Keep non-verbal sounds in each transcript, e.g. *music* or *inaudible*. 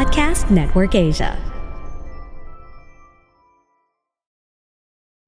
Podcast Network Asia.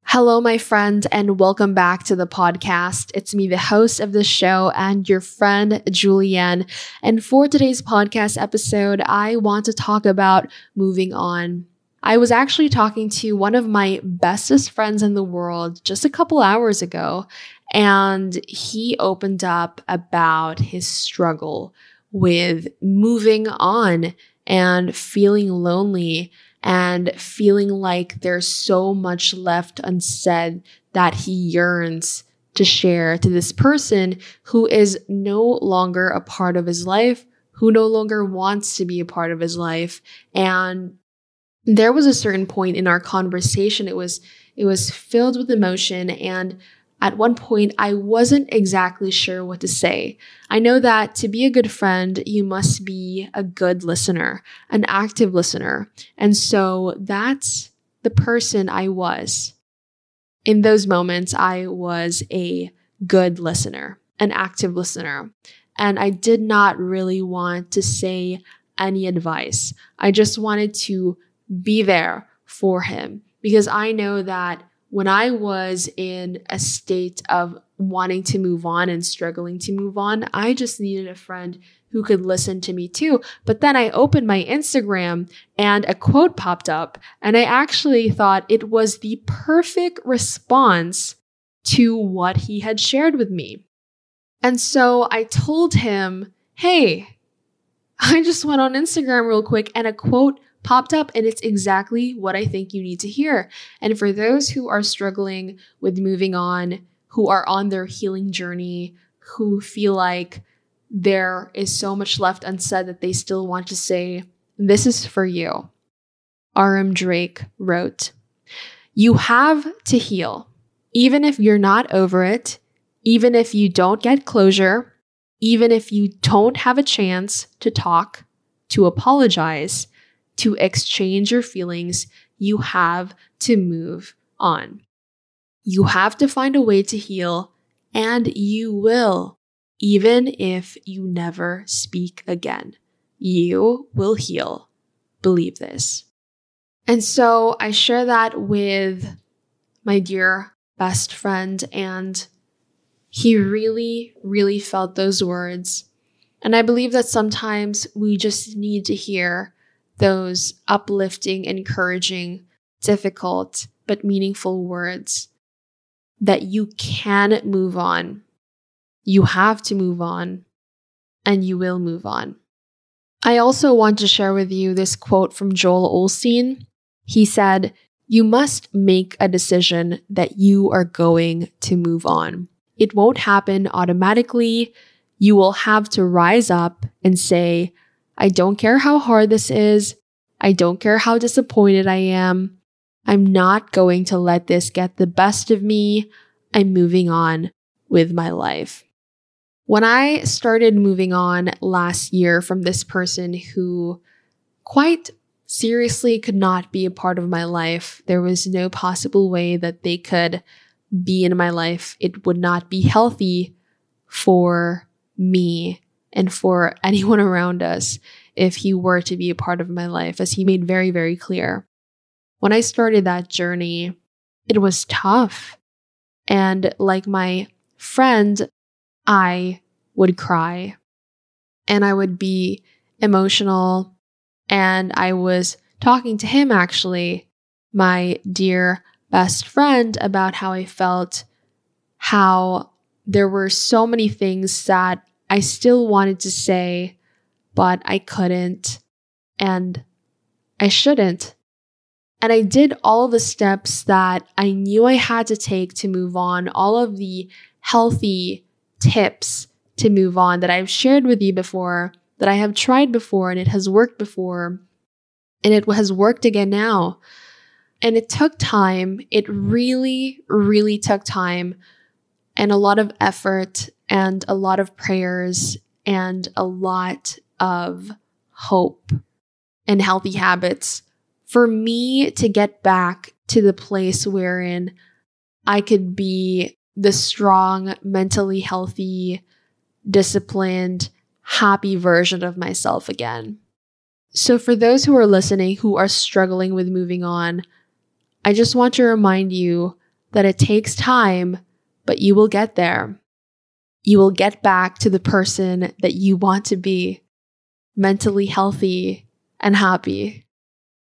Hello, my friend, and welcome back to the podcast. It's me, the host of the show, and your friend, Julienne. And for today's podcast episode, I want to talk about moving on. I was actually talking to one of my bestest friends in the world just a couple hours ago, and he opened up about his struggle with moving on and feeling lonely and feeling like there's so much left unsaid that he yearns to share to this person who is no longer a part of his life, who no longer wants to be a part of his life. And there was a certain point in our conversation, it was, it was filled with emotion and at one point, I wasn't exactly sure what to say. I know that to be a good friend, you must be a good listener, an active listener. And so that's the person I was. In those moments, I was a good listener, an active listener. And I did not really want to say any advice. I just wanted to be there for him because I know that when I was in a state of wanting to move on and struggling to move on, I just needed a friend who could listen to me too. But then I opened my Instagram and a quote popped up, and I actually thought it was the perfect response to what he had shared with me. And so I told him, Hey, I just went on Instagram real quick and a quote popped up and it's exactly what I think you need to hear. And for those who are struggling with moving on, who are on their healing journey, who feel like there is so much left unsaid that they still want to say, this is for you. R.M. Drake wrote, You have to heal. Even if you're not over it, even if you don't get closure, even if you don't have a chance to talk, to apologize, to exchange your feelings, you have to move on. You have to find a way to heal, and you will, even if you never speak again. You will heal. Believe this. And so I share that with my dear best friend, and he really, really felt those words. And I believe that sometimes we just need to hear those uplifting, encouraging, difficult, but meaningful words that you can move on. You have to move on, and you will move on. I also want to share with you this quote from Joel Osteen. He said, You must make a decision that you are going to move on. It won't happen automatically. You will have to rise up and say, I don't care how hard this is. I don't care how disappointed I am. I'm not going to let this get the best of me. I'm moving on with my life. When I started moving on last year from this person who quite seriously could not be a part of my life, there was no possible way that they could be in my life. It would not be healthy for me and for *laughs* anyone around us if he were to be a part of my life, as he made very, very clear. When I started that journey, it was tough. And like my friend, I would cry and I would be emotional. And I was talking to him, actually, my dear best friend, about how I felt, how there were so many things that I still wanted to say, but I couldn't and I shouldn't. And I did all the steps that I knew I had to take to move on, all of the healthy tips to move on that I've shared with you before, that I have tried before, and it has worked before, and it has worked again now. And it took time. It really, really took time and a lot of effort and a lot of prayers and a lot of hope and healthy habits for me to get back to the place wherein I could be the strong, mentally healthy, disciplined, happy version of myself again. So, for those who are listening who are struggling with moving on, I just want to remind you that it takes time, but you will get there. You will get back to the person that you want to be, mentally healthy and happy.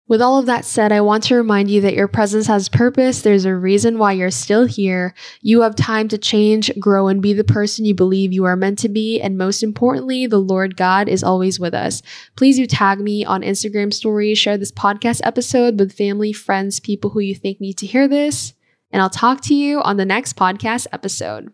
With all of that said, I want to remind you that your presence has purpose. There's a reason why you're still here. You have time to change, grow, and be the person you believe you are meant to be. And most importantly, the Lord God is always with us. Please do tag me on Instagram stories, share this podcast episode with family, friends, people who you think need to hear this. And I'll talk to you on the next podcast episode.